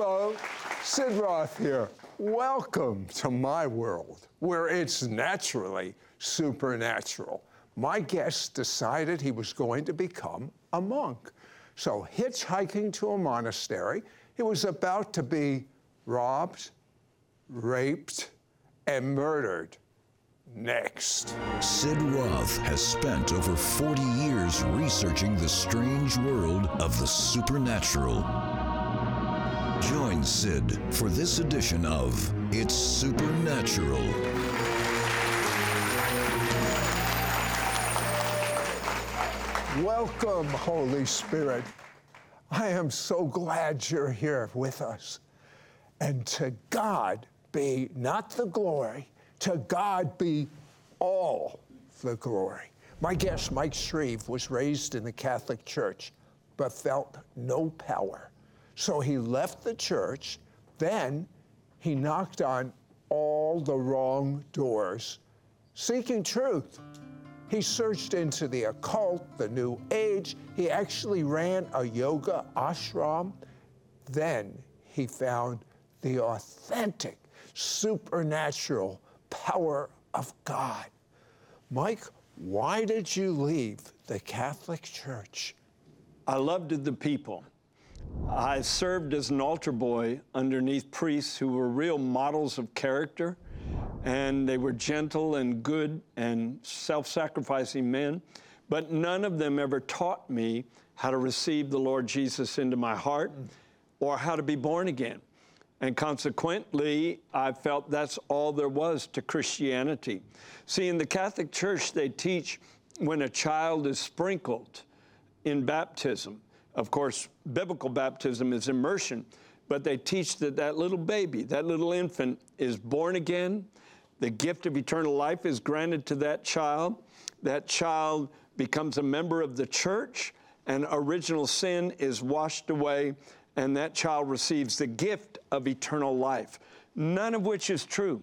Hello, Sid Roth here. Welcome to my world, where it's naturally supernatural. My guest decided he was going to become a monk. So, hitchhiking to a monastery, he was about to be robbed, raped, and murdered. Next. Sid Roth has spent over 40 years researching the strange world of the supernatural. Join Sid for this edition of It's Supernatural. Welcome, Holy Spirit. I am so glad you're here with us. And to God be not the glory, to God be all the glory. My guest, Mike Shreve, was raised in the Catholic Church, but felt no power. So he left the church. Then he knocked on all the wrong doors, seeking truth. He searched into the occult, the New Age. He actually ran a yoga ashram. Then he found the authentic, supernatural power of God. Mike, why did you leave the Catholic Church? I loved the people. I served as an altar boy underneath priests who were real models of character, and they were gentle and good and self sacrificing men, but none of them ever taught me how to receive the Lord Jesus into my heart or how to be born again. And consequently, I felt that's all there was to Christianity. See, in the Catholic Church, they teach when a child is sprinkled in baptism. Of course, biblical baptism is immersion, but they teach that that little baby, that little infant, is born again. The gift of eternal life is granted to that child. That child becomes a member of the church, and original sin is washed away and that child receives the gift of eternal life. None of which is true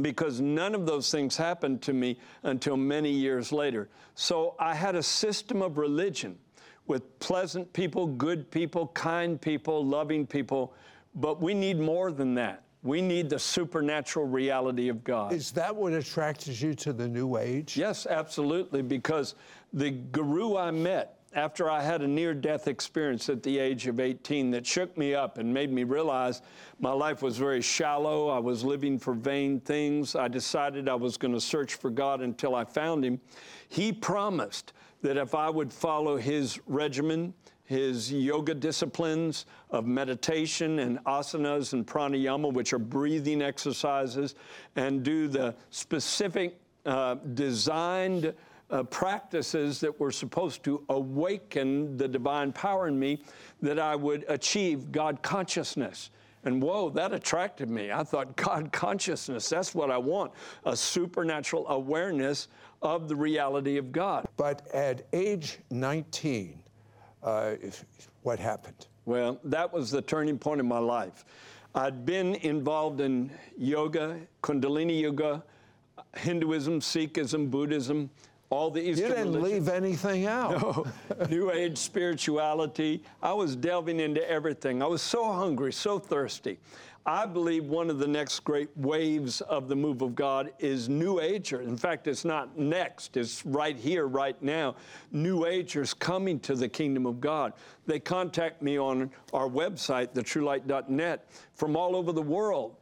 because none of those things happened to me until many years later. So I had a system of religion with pleasant people, good people, kind people, loving people, but we need more than that. We need the supernatural reality of God. Is that what attracted you to the New Age? Yes, absolutely, because the guru I met after I had a near death experience at the age of 18 that shook me up and made me realize my life was very shallow. I was living for vain things. I decided I was going to search for God until I found Him. He promised that if I would follow His regimen, his yoga disciplines of meditation and asanas and pranayama, which are breathing exercises, and do the specific uh, designed uh, practices that were supposed to awaken the divine power in me, that I would achieve God consciousness. And whoa, that attracted me. I thought, God consciousness, that's what I want a supernatural awareness of the reality of God. But at age 19, uh, what happened? Well, that was the turning point in my life. I'd been involved in yoga, Kundalini yoga, Hinduism, Sikhism, Buddhism, all the Eastern You didn't religions. leave anything out. No, New Age spirituality. I was delving into everything. I was so hungry, so thirsty. I believe one of the next great waves of the move of God is New Ager. In fact, it's not next, it's right here, right now. New Agers coming to the kingdom of God. They contact me on our website, thetruelight.net, from all over the world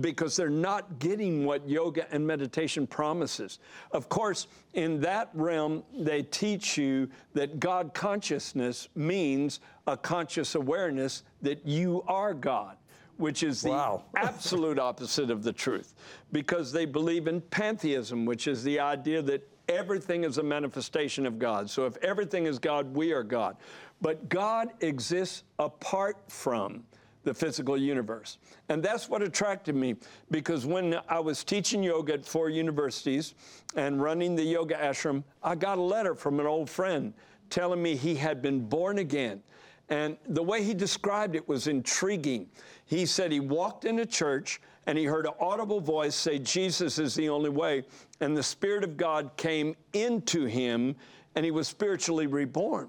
because they're not getting what yoga and meditation promises. Of course, in that realm, they teach you that God consciousness means a conscious awareness that you are God. Which is the Wow. absolute opposite of the truth, because they believe in pantheism, which is the idea that everything is a manifestation of God. So if everything is God, we are God. But God exists apart from the physical universe. And that's what attracted me because when I was teaching yoga at four universities and running the yoga ashram, I got a letter from an old friend telling me he had been born again. And the way he described it was intriguing. He said he walked into a church and he heard an audible voice say, Jesus is the only way. And the Spirit of God came into him and he was spiritually reborn.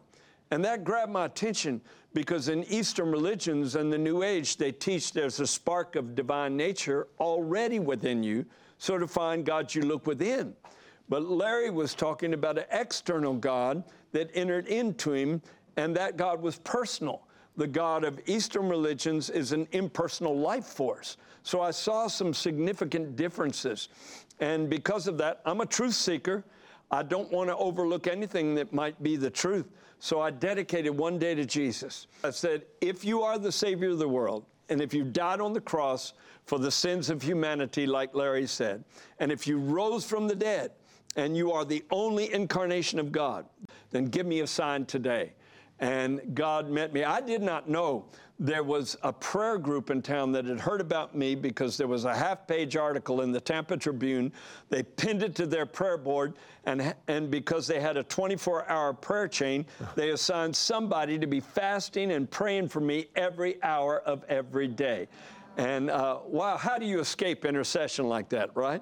And that grabbed my attention because in Eastern religions and the New Age, they teach there's a spark of divine nature already within you. So to find God, you look within. But Larry was talking about an external God that entered into him, and that God was personal. The God of Eastern religions is an impersonal life force. So I saw some significant differences. And because of that, I'm a truth seeker. I don't want to overlook anything that might be the truth. So I dedicated one day to Jesus. I said, If you are the Savior of the world, and if you died on the cross for the sins of humanity, like Larry said, and if you rose from the dead, and you are the only incarnation of God, then give me a sign today. And God met me. I did not know there was a prayer group in town that had heard about me because there was a half page article in the Tampa Tribune. They pinned it to their prayer board, and, and because they had a 24 hour prayer chain, they assigned somebody to be fasting and praying for me every hour of every day. And uh, wow, how do you escape intercession like that, right?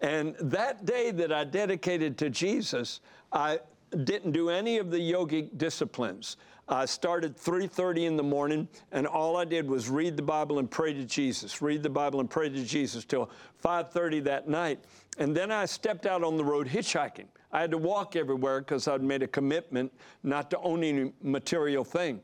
And that day that I dedicated to Jesus, I didn't do any of the yogic disciplines. I started 3:30 in the morning, and all I did was read the Bible and pray to Jesus. Read the Bible and pray to Jesus till 5:30 that night, and then I stepped out on the road hitchhiking. I had to walk everywhere because I'd made a commitment not to own any material thing.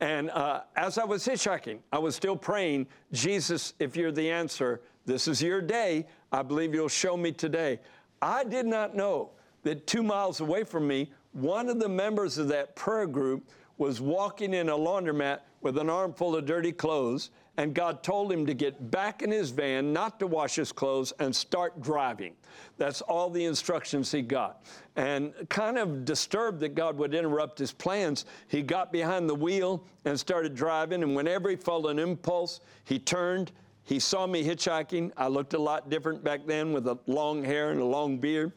And uh, as I was hitchhiking, I was still praying, Jesus, if you're the answer, this is your day. I believe you'll show me today. I did not know that two miles away from me, one of the members of that prayer group was walking in a laundromat with an armful of dirty clothes, and God told him to get back in his van, not to wash his clothes, and start driving. That's all the instructions he got. And kind of disturbed that God would interrupt his plans, he got behind the wheel and started driving. And whenever he felt an impulse, he turned. He saw me hitchhiking. I looked a lot different back then with a long hair and a long beard.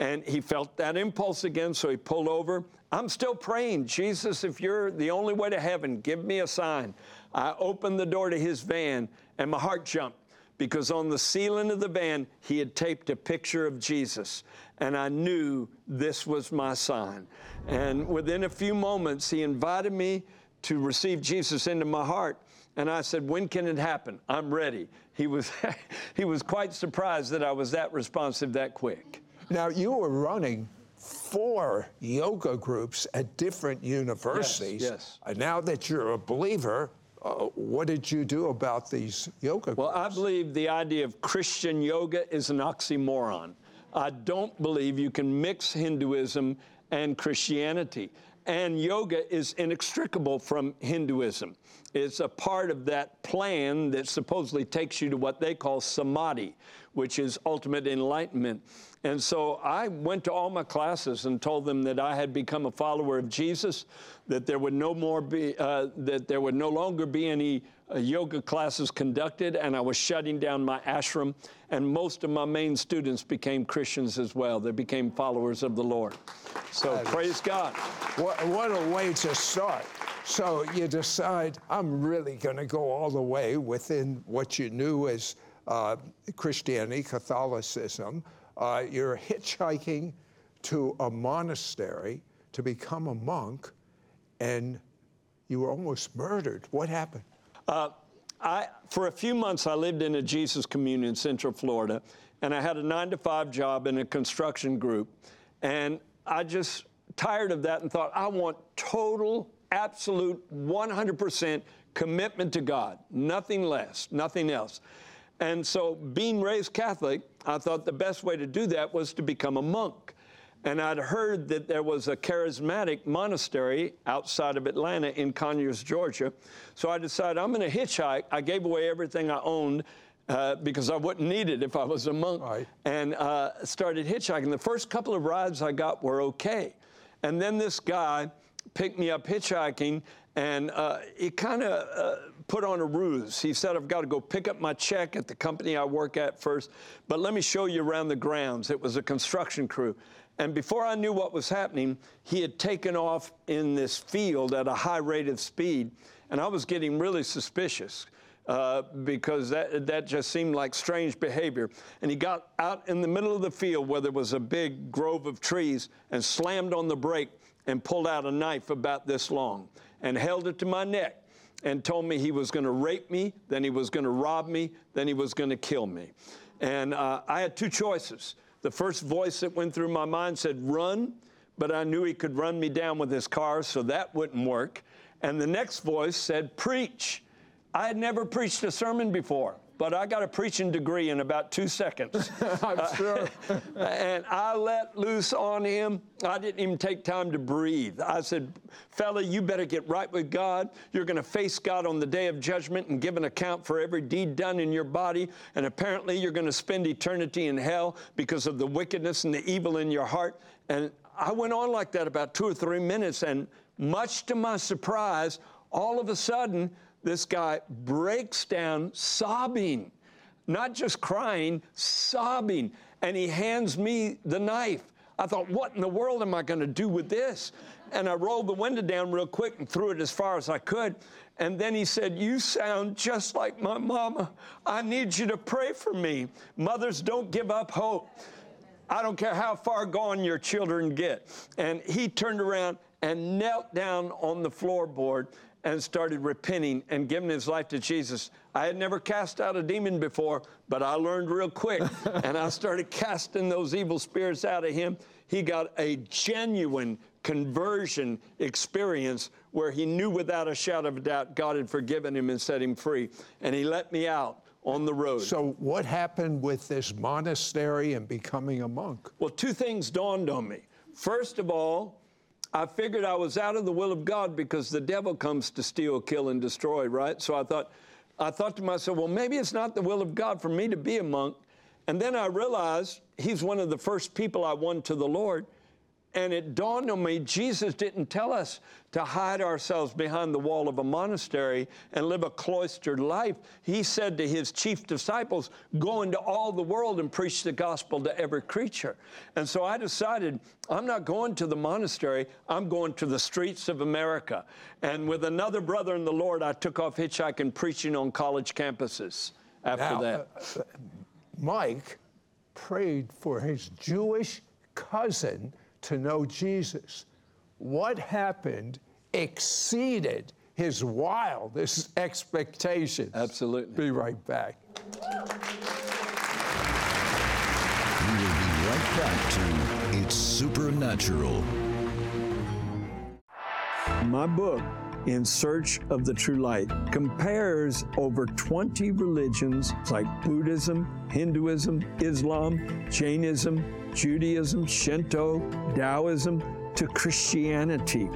And he felt that impulse again, so he pulled over. I'm still praying, Jesus, if you're the only way to heaven, give me a sign. I opened the door to his van, and my heart jumped because on the ceiling of the van, he had taped a picture of Jesus. And I knew this was my sign. And within a few moments, he invited me to receive Jesus into my heart. And I said, When can it happen? I'm ready. He was, he was quite surprised that I was that responsive that quick. Now, you were running four yoga groups at different universities. yes. Uh, now that you're a believer, uh, what did you do about these yoga Well, groups? I believe the idea of Christian yoga is an oxymoron. I don't believe you can mix Hinduism and Christianity. And yoga is inextricable from Hinduism. It's a part of that plan that supposedly takes you to what they call samadhi, which is ultimate enlightenment. And so I went to all my classes and told them that I had become a follower of Jesus, that there would no more be, uh, that there would no longer be any yoga classes conducted, and I was shutting down my ashram. And most of my main students became Christians as well. They became followers of the Lord. So That is- praise God. What, what a way to start. So you decide, I'm really going to go all the way within what you knew as uh, Christianity, Catholicism. Uh, you're hitchhiking to a monastery to become a monk, and you were almost murdered. What happened? Uh, I, for a few months, I lived in a Jesus community in Central Florida, and I had a nine to five job in a construction group. And I just tired of that and thought, I want total, absolute, 100% commitment to God, nothing less, nothing else. And so, being raised Catholic, I thought the best way to do that was to become a monk. And I'd heard that there was a charismatic monastery outside of Atlanta in Conyers, Georgia. So I decided I'm going to hitchhike. I gave away everything I owned uh, because I wouldn't need it if I was a monk. Right. And uh, started hitchhiking. The first couple of rides I got were okay. And then this guy picked me up hitchhiking and uh, he kind of uh, put on a ruse. He said, I've got to go pick up my check at the company I work at first, but let me show you around the grounds. It was a construction crew. And before I knew what was happening, he had taken off in this field at a high rate of speed. And I was getting really suspicious uh, because that, that just seemed like strange behavior. And he got out in the middle of the field where there was a big grove of trees and slammed on the brake and pulled out a knife about this long and held it to my neck and told me he was going to rape me, then he was going to rob me, then he was going to kill me. And uh, I had two choices. The first voice that went through my mind said, run, but I knew he could run me down with his car, so that wouldn't work. And the next voice said, preach. I had never preached a sermon before but I got a preaching degree in about two seconds. I'm uh, sure. and I let loose on him. I didn't even take time to breathe. I said, Fella, you better get right with God. You're going to face God on the day of judgment and give an account for every deed done in your body. And apparently, you're going to spend eternity in hell because of the wickedness and the evil in your heart. And I went on like that about two or three minutes. And much to my surprise, all of a sudden, this guy breaks down sobbing, not just crying, sobbing. And he hands me the knife. I thought, what in the world am I going to do with this? And I rolled the window down real quick and threw it as far as I could. And then he said, You sound just like my mama. I need you to pray for me. Mothers, don't give up hope. I don't care how far gone your children get. And he turned around and knelt down on the floorboard and started repenting and giving his life to Jesus. I had never cast out a demon before, but I learned real quick and I started casting those evil spirits out of him. He got a genuine conversion experience where he knew without a shadow of a doubt God had forgiven him and set him free. And he let me out on the road. So, what happened with this monastery and becoming a monk? Well, two things dawned on me. First of all, I figured I was out of the will of God because the devil comes to steal, kill, and destroy, right? So I thought, I thought to myself, well, maybe it's not the will of God for me to be a monk. And then I realized he's one of the first people I won to the Lord. And it dawned on me Jesus didn't tell us to hide ourselves behind the wall of a monastery and live a cloistered life. He said to his chief disciples, Go into all the world and preach the gospel to every creature. And so I decided I'm not going to the monastery, I'm going to the streets of America. And with another brother in the Lord, I took off hitchhiking, preaching on college campuses after Now, that. uh, Mike prayed for his Jewish cousin to know Jesus. What happened exceeded his wildest expectations. Absolutely. Be right back. We will be right back to It's Supernatural. My book, In Search of the True Light, compares over 20 religions like Buddhism, Hinduism, Islam, Jainism, Judaism, Shinto, Taoism, to Christianity.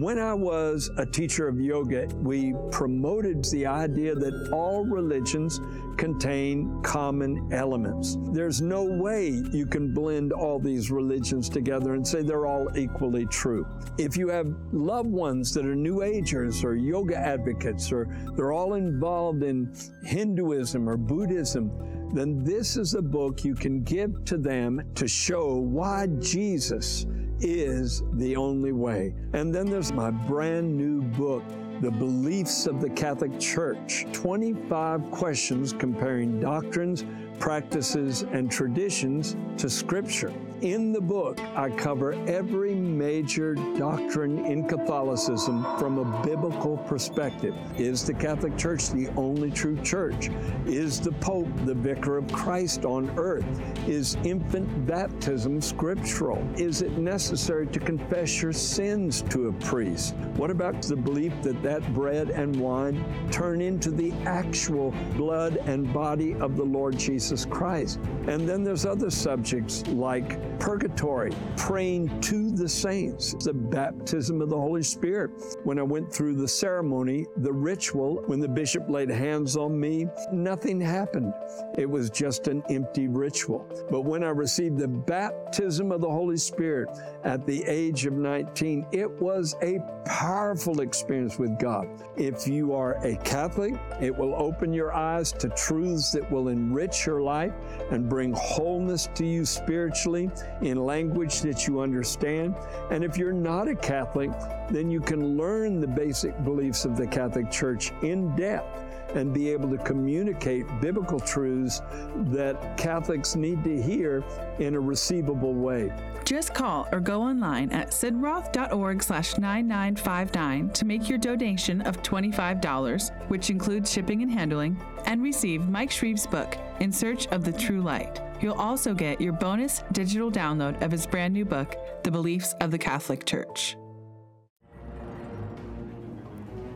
When I was a teacher of yoga, we promoted the idea that all religions contain common elements. There's no way you can blend all these religions together and say they're all equally true. If you have loved ones that are New Agers or yoga advocates, or they're all involved in Hinduism or Buddhism, then this is a book you can give to them to show why Jesus is the only way. And then there's my brand new book, The Beliefs of the Catholic Church 25 questions comparing doctrines, practices, and traditions to Scripture. In the book, I cover every major doctrine in Catholicism from a biblical perspective. Is the Catholic Church the only true church? Is the Pope the vicar of Christ on earth? Is infant baptism scriptural? Is it necessary to confess your sins to a priest? What about the belief that that bread and wine turn into the actual blood and body of the Lord Jesus Christ? And then there's other subjects like purgatory, praying to the saints, the baptism of the Holy Spirit. When I went through the ceremony, the ritual, when the bishop laid hands on me, nothing happened. It was just an empty ritual. But when I received the baptism of the Holy Spirit at the age of 19, it was a powerful experience with God. If you are a Catholic, it will open your eyes to truths that will enrich your life and bring wholeness to you spiritually in language that you understand. And if you're not a Catholic, then you can learn the basic beliefs of the Catholic Church in depth and be able to communicate biblical truths that Catholics need to hear in a receivable way. Just call or go online at sidroth.org slash 9959 to make your donation of $25, which includes shipping and handling, and receive Mike Shreve's book, In Search of the True Light. You'll also get your bonus digital download of his brand new book, The Beliefs of the Catholic Church.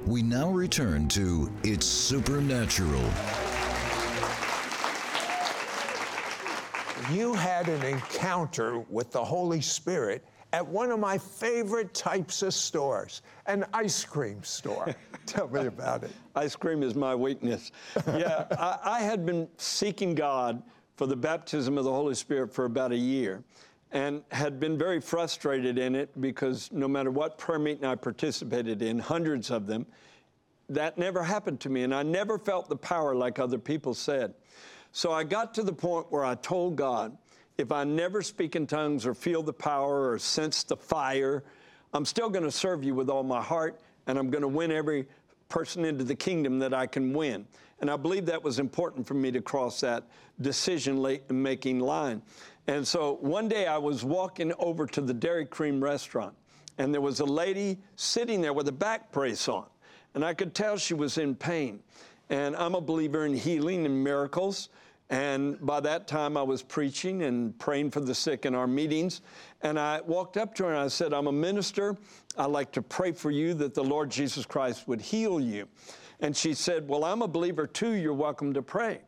We now return to It's Supernatural. You had an encounter with the Holy Spirit at one of my favorite types of stores, an ice cream store. Tell me about it. Ice cream is my weakness. Yeah, I, I had been seeking God for the baptism of the Holy Spirit for about a year and had been very frustrated in it because no matter what prayer meeting I participated in, hundreds of them, that never happened to me. And I never felt the power like other people said. So I got to the point where I told God, if I never speak in tongues or feel the power or sense the fire, I'm still going to serve you with all my heart and I'm going to win every person into the kingdom that I can win. And I believe that was important for me to cross that decision making line. And so one day I was walking over to the Dairy Cream restaurant, and there was a lady sitting there with a back brace on, and I could tell she was in pain. And I'm a believer in healing and miracles. And by that time, I was preaching and praying for the sick in our meetings. And I walked up to her and I said, I'm a minister. I'd like to pray for you that the Lord Jesus Christ would heal you. And she said, Well, I'm a believer too. You're welcome to pray.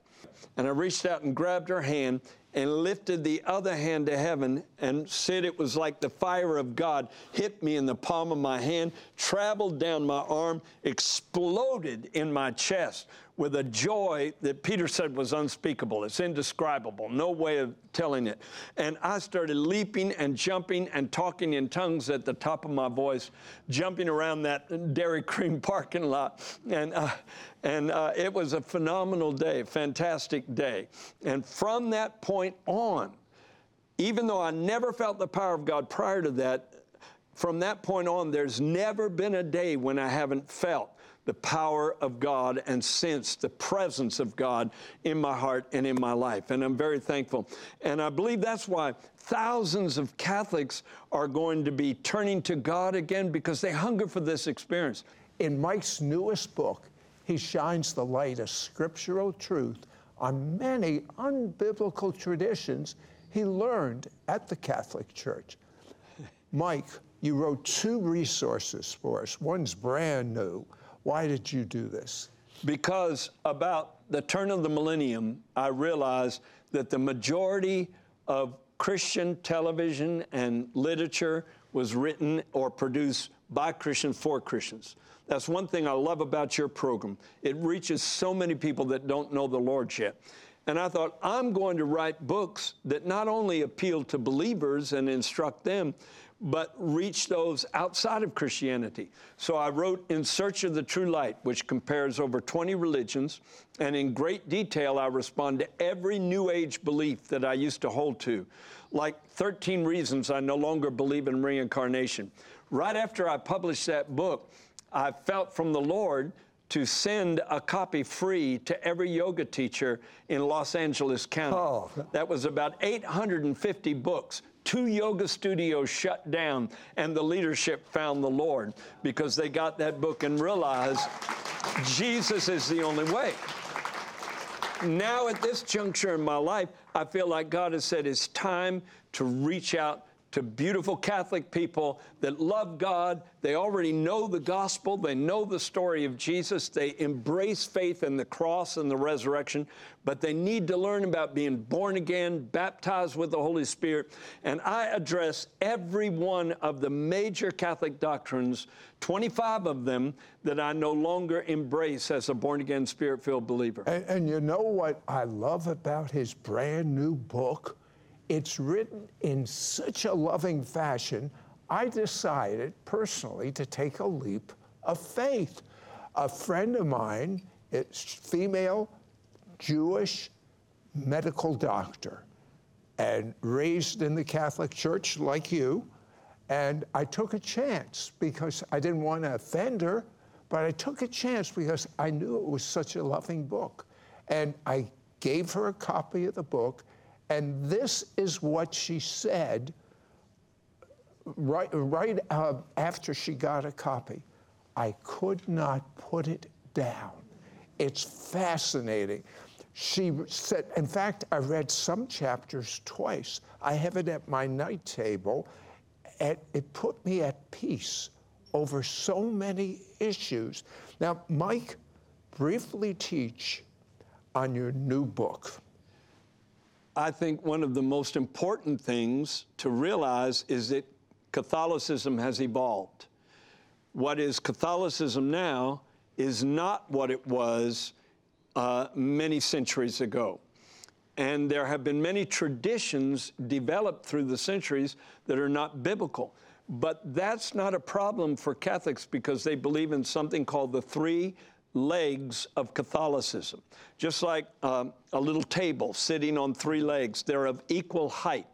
And I reached out and grabbed her hand and lifted the other hand to heaven and said it was like the fire of God hit me in the palm of my hand, traveled down my arm, exploded in my chest with a joy that Peter said was unspeakable. It's indescribable, no way of telling it. And I started leaping and jumping and talking in tongues at the top of my voice, jumping around that Dairy Cream parking lot. And, uh, and uh, it was a phenomenal day, fantastic day. And from that point on, even though I never felt the power of God prior to that, from that point on, there's never been a day when I haven't felt the power of God and sense the presence of God in my heart and in my life. And I'm very thankful. And I believe that's why thousands of Catholics are going to be turning to God again because they hunger for this experience. In Mike's newest book, he shines the light of scriptural truth on many unbiblical traditions he learned at the Catholic Church. Mike, you wrote two resources for us. One's brand new, why did you do this? Because about the turn of the millennium, I realized that the majority of Christian television and literature was written or produced by Christians for Christians. That's one thing I love about your program. It reaches so many people that don't know the Lord yet. And I thought, I'm going to write books that not only appeal to believers and instruct them, but reach those outside of Christianity. So I wrote In Search of the True Light, which compares over 20 religions, and in great detail I respond to every New Age belief that I used to hold to, like 13 reasons I no longer believe in reincarnation. Right after I published that book, I felt from the Lord to send a copy free to every yoga teacher in Los Angeles County. Oh. That was about 850 books two yoga studios shut down, and the leadership found the Lord because they got that book and realized Jesus is the only way. Now, at this juncture in my life, I feel like God has said it's time to reach out to beautiful Catholic people that love God. They already know the gospel, they know the story of Jesus, they embrace faith in the cross and the resurrection, but they need to learn about being born again, baptized with the Holy Spirit. And I address every one of the major Catholic doctrines, 25 of them, that I no longer embrace as a born again, spirit filled believer. And, and you know what I love about his brand new book? It's written in such a loving fashion, I decided personally to take a leap of faith. A friend of mine, it's female Jewish medical doctor and raised in the Catholic Church like you. And I took a chance because I didn't want to offend her, But I took a chance because I knew it was such a loving book. And I gave her a copy of the book, and this is what she said right, right uh, after she got a copy. I could not put it down. It's fascinating. She said, in fact, I read some chapters twice. I have it at my night table. and it put me at peace over so many issues. Now, Mike, briefly teach on your new book. I think one of the most important things to realize is that Catholicism has evolved. What is Catholicism now is not what it was uh, many centuries ago. And there have been many traditions developed through the centuries that are not biblical. But that's not a problem for Catholics because they believe in something called the three legs of Catholicism. Just like um, a little table sitting on three legs, they're of equal height.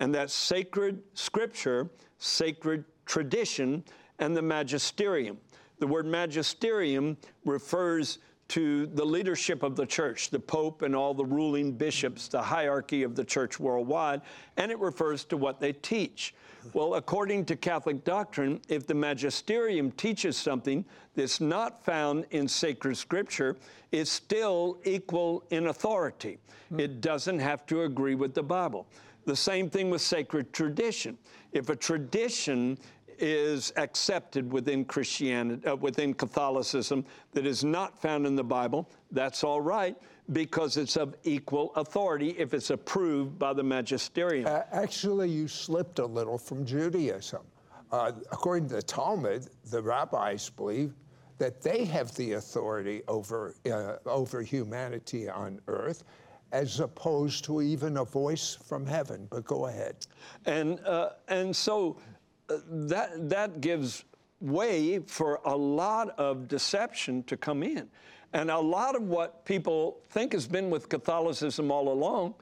And that's sacred scripture, sacred tradition, and the magisterium. The word magisterium refers to the leadership of the church, the Pope and all the ruling bishops, the hierarchy of the church worldwide, and it refers to what they teach. Well, according to Catholic doctrine, if the magisterium teaches something that's not found in sacred scripture, it's still equal in authority. Mm. It doesn't have to agree with the Bible. The same thing with sacred tradition. If a tradition is accepted within Christianity, uh, within Catholicism, that is not found in the Bible, that's all right because it's of equal authority if it's approved by the magisterium. Uh, actually, you slipped a little from Judaism. Uh, according to the Talmud, the rabbis believe that they have the authority over, uh, over humanity on earth as opposed to even a voice from heaven. But go ahead. And, uh, and so that, that gives way for a lot of deception to come in. And a lot of what people think has been with Catholicism all along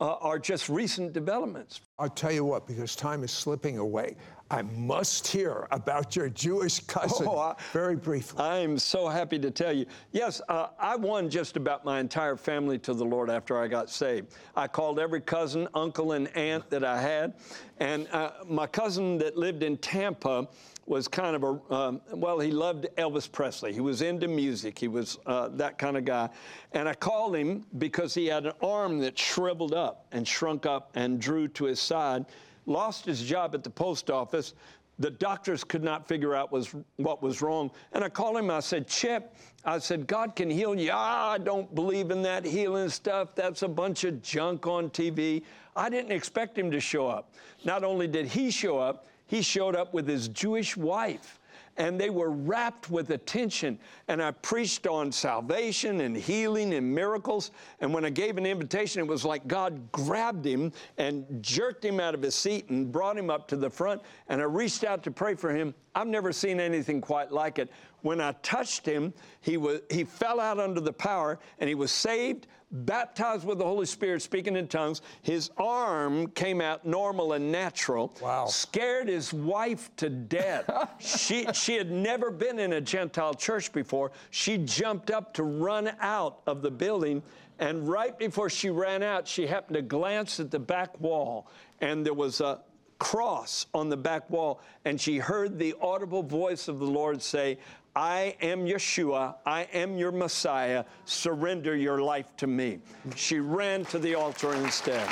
uh, are just recent developments. I'll tell you what, because time is slipping away. I must hear about your Jewish cousin oh, I, very briefly. I'm so happy to tell you. Yes, uh, I won just about my entire family to the Lord after I got saved. I called every cousin, uncle, and aunt that I had. And uh, my cousin that lived in Tampa was kind of a, um, well, he loved Elvis Presley. He was into music. He was uh, that kind of guy. And I called him because he had an arm that shriveled up and shrunk up and drew to his side lost his job at the post office. The doctors could not figure out was, what was wrong. And I called him. I said, Chip, I said, God can heal you. Ah, I don't believe in that healing stuff. That's a bunch of junk on TV. I didn't expect him to show up. Not only did he show up, he showed up with his Jewish wife and they were rapt with attention. And I preached on salvation and healing and miracles. And when I gave an invitation, it was like God grabbed him and jerked him out of his seat and brought him up to the front. And I reached out to pray for him. I've never seen anything quite like it. When I touched him, he, was, he fell out under the power and he was saved, baptized with the Holy Spirit, speaking in tongues. His arm came out normal and natural. Wow. Scared his wife to death. she, she had never been in a Gentile church before. She jumped up to run out of the building. And right before she ran out, she happened to glance at the back wall, and there was a, cross on the back wall, and she heard the audible voice of the Lord say, I am Yeshua. I am your Messiah. Surrender your life to me. She ran to the altar instead.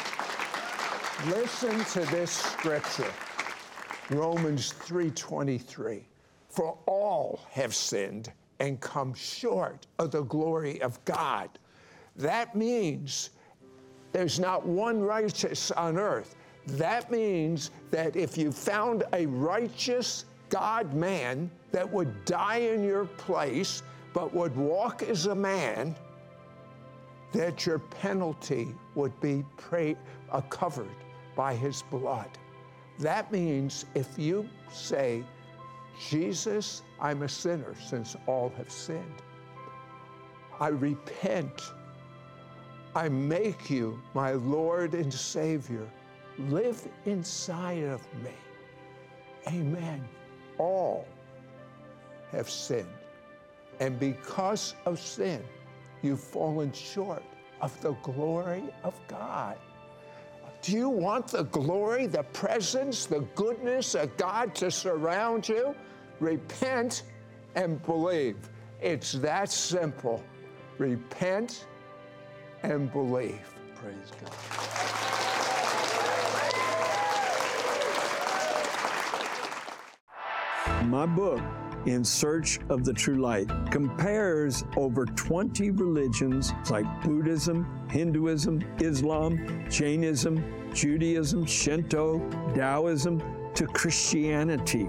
Listen to this scripture. Romans 3:23. For all have sinned and come short of the glory of God. That means there's not one righteous on earth. That means that if you found a righteous God man that would die in your place but would walk as a man, that your penalty would be pray, uh, covered by his blood. That means if you say, Jesus, I'm a sinner since all have sinned, I repent. I make you my Lord and Savior. Live inside of me. Amen all have sinned And because of sin, you've fallen short of the glory of God. Do you want the glory, the presence, the goodness of God to surround you? Repent and believe. It's that simple. Repent and believe. Praise God. My book, In Search of the True Light, compares over 20 religions like Buddhism, Hinduism, Islam, Jainism, Judaism, Shinto, Taoism, to Christianity.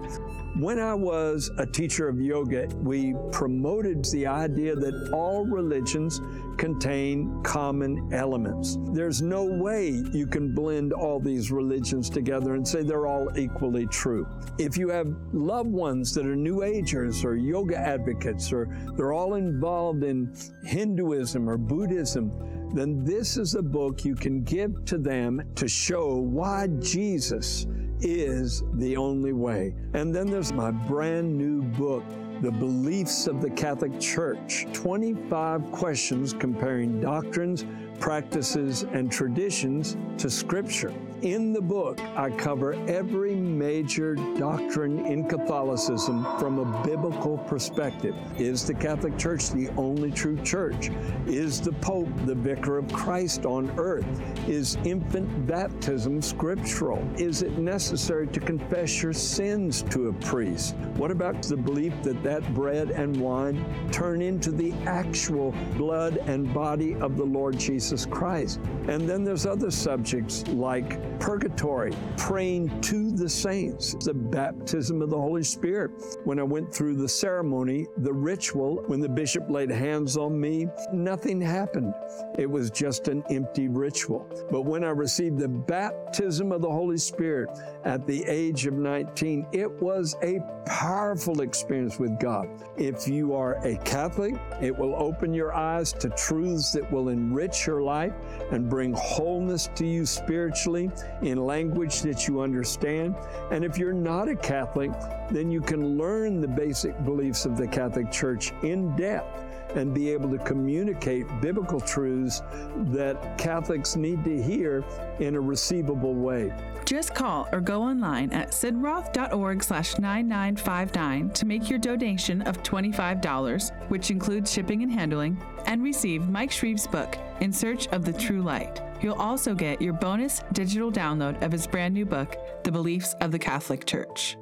When I was a teacher of yoga, we promoted the idea that all religions contain common elements. There's no way you can blend all these religions together and say they're all equally true. If you have loved ones that are New Agers or yoga advocates or they're all involved in Hinduism or Buddhism, then this is a book you can give to them to show why Jesus is the only way. And then there's my brand new book, The Beliefs of the Catholic Church 25 questions comparing doctrines, practices, and traditions to Scripture. In the book, I cover every major doctrine in Catholicism from a biblical perspective. Is the Catholic Church the only true church? Is the Pope the vicar of Christ on earth? Is infant baptism scriptural? Is it necessary to confess your sins to a priest? What about the belief that that bread and wine turn into the actual blood and body of the Lord Jesus Christ? And then there's other subjects like purgatory, praying to the saints, the baptism of the Holy Spirit. When I went through the ceremony, the ritual, when the bishop laid hands on me, nothing happened. It was just an empty ritual. But when I received the baptism of the Holy Spirit at the age of 19, it was a powerful experience with God. If you are a Catholic, it will open your eyes to truths that will enrich your life and bring wholeness to you spiritually in language that you understand. And if you're not a Catholic, then you can learn the basic beliefs of the Catholic Church in depth and be able to communicate biblical truths that Catholics need to hear in a receivable way. Just call or go online at sidroth.org slash 9959 to make your donation of $25, which includes shipping and handling, and receive Mike Shreve's book, In Search of the True Light. You'll also get your bonus digital download of his brand new book, The Beliefs of the Catholic Church.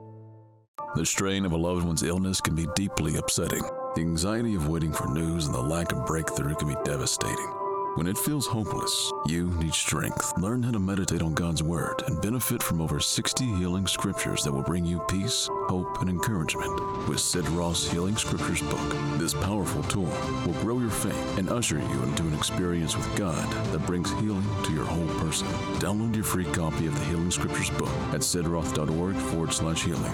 The strain of a loved one's illness can be deeply upsetting. The anxiety of waiting for news and the lack of breakthrough can be devastating. When it feels hopeless, you need strength. Learn how to meditate on God's Word and benefit from over 60 healing scriptures that will bring you peace, hope, and encouragement. With Sid Roth's Healing Scriptures book, this powerful tool will grow your faith and usher you into an experience with God that brings healing to your whole person. Download your free copy of the Healing Scriptures book at sidroth.org forward slash healing.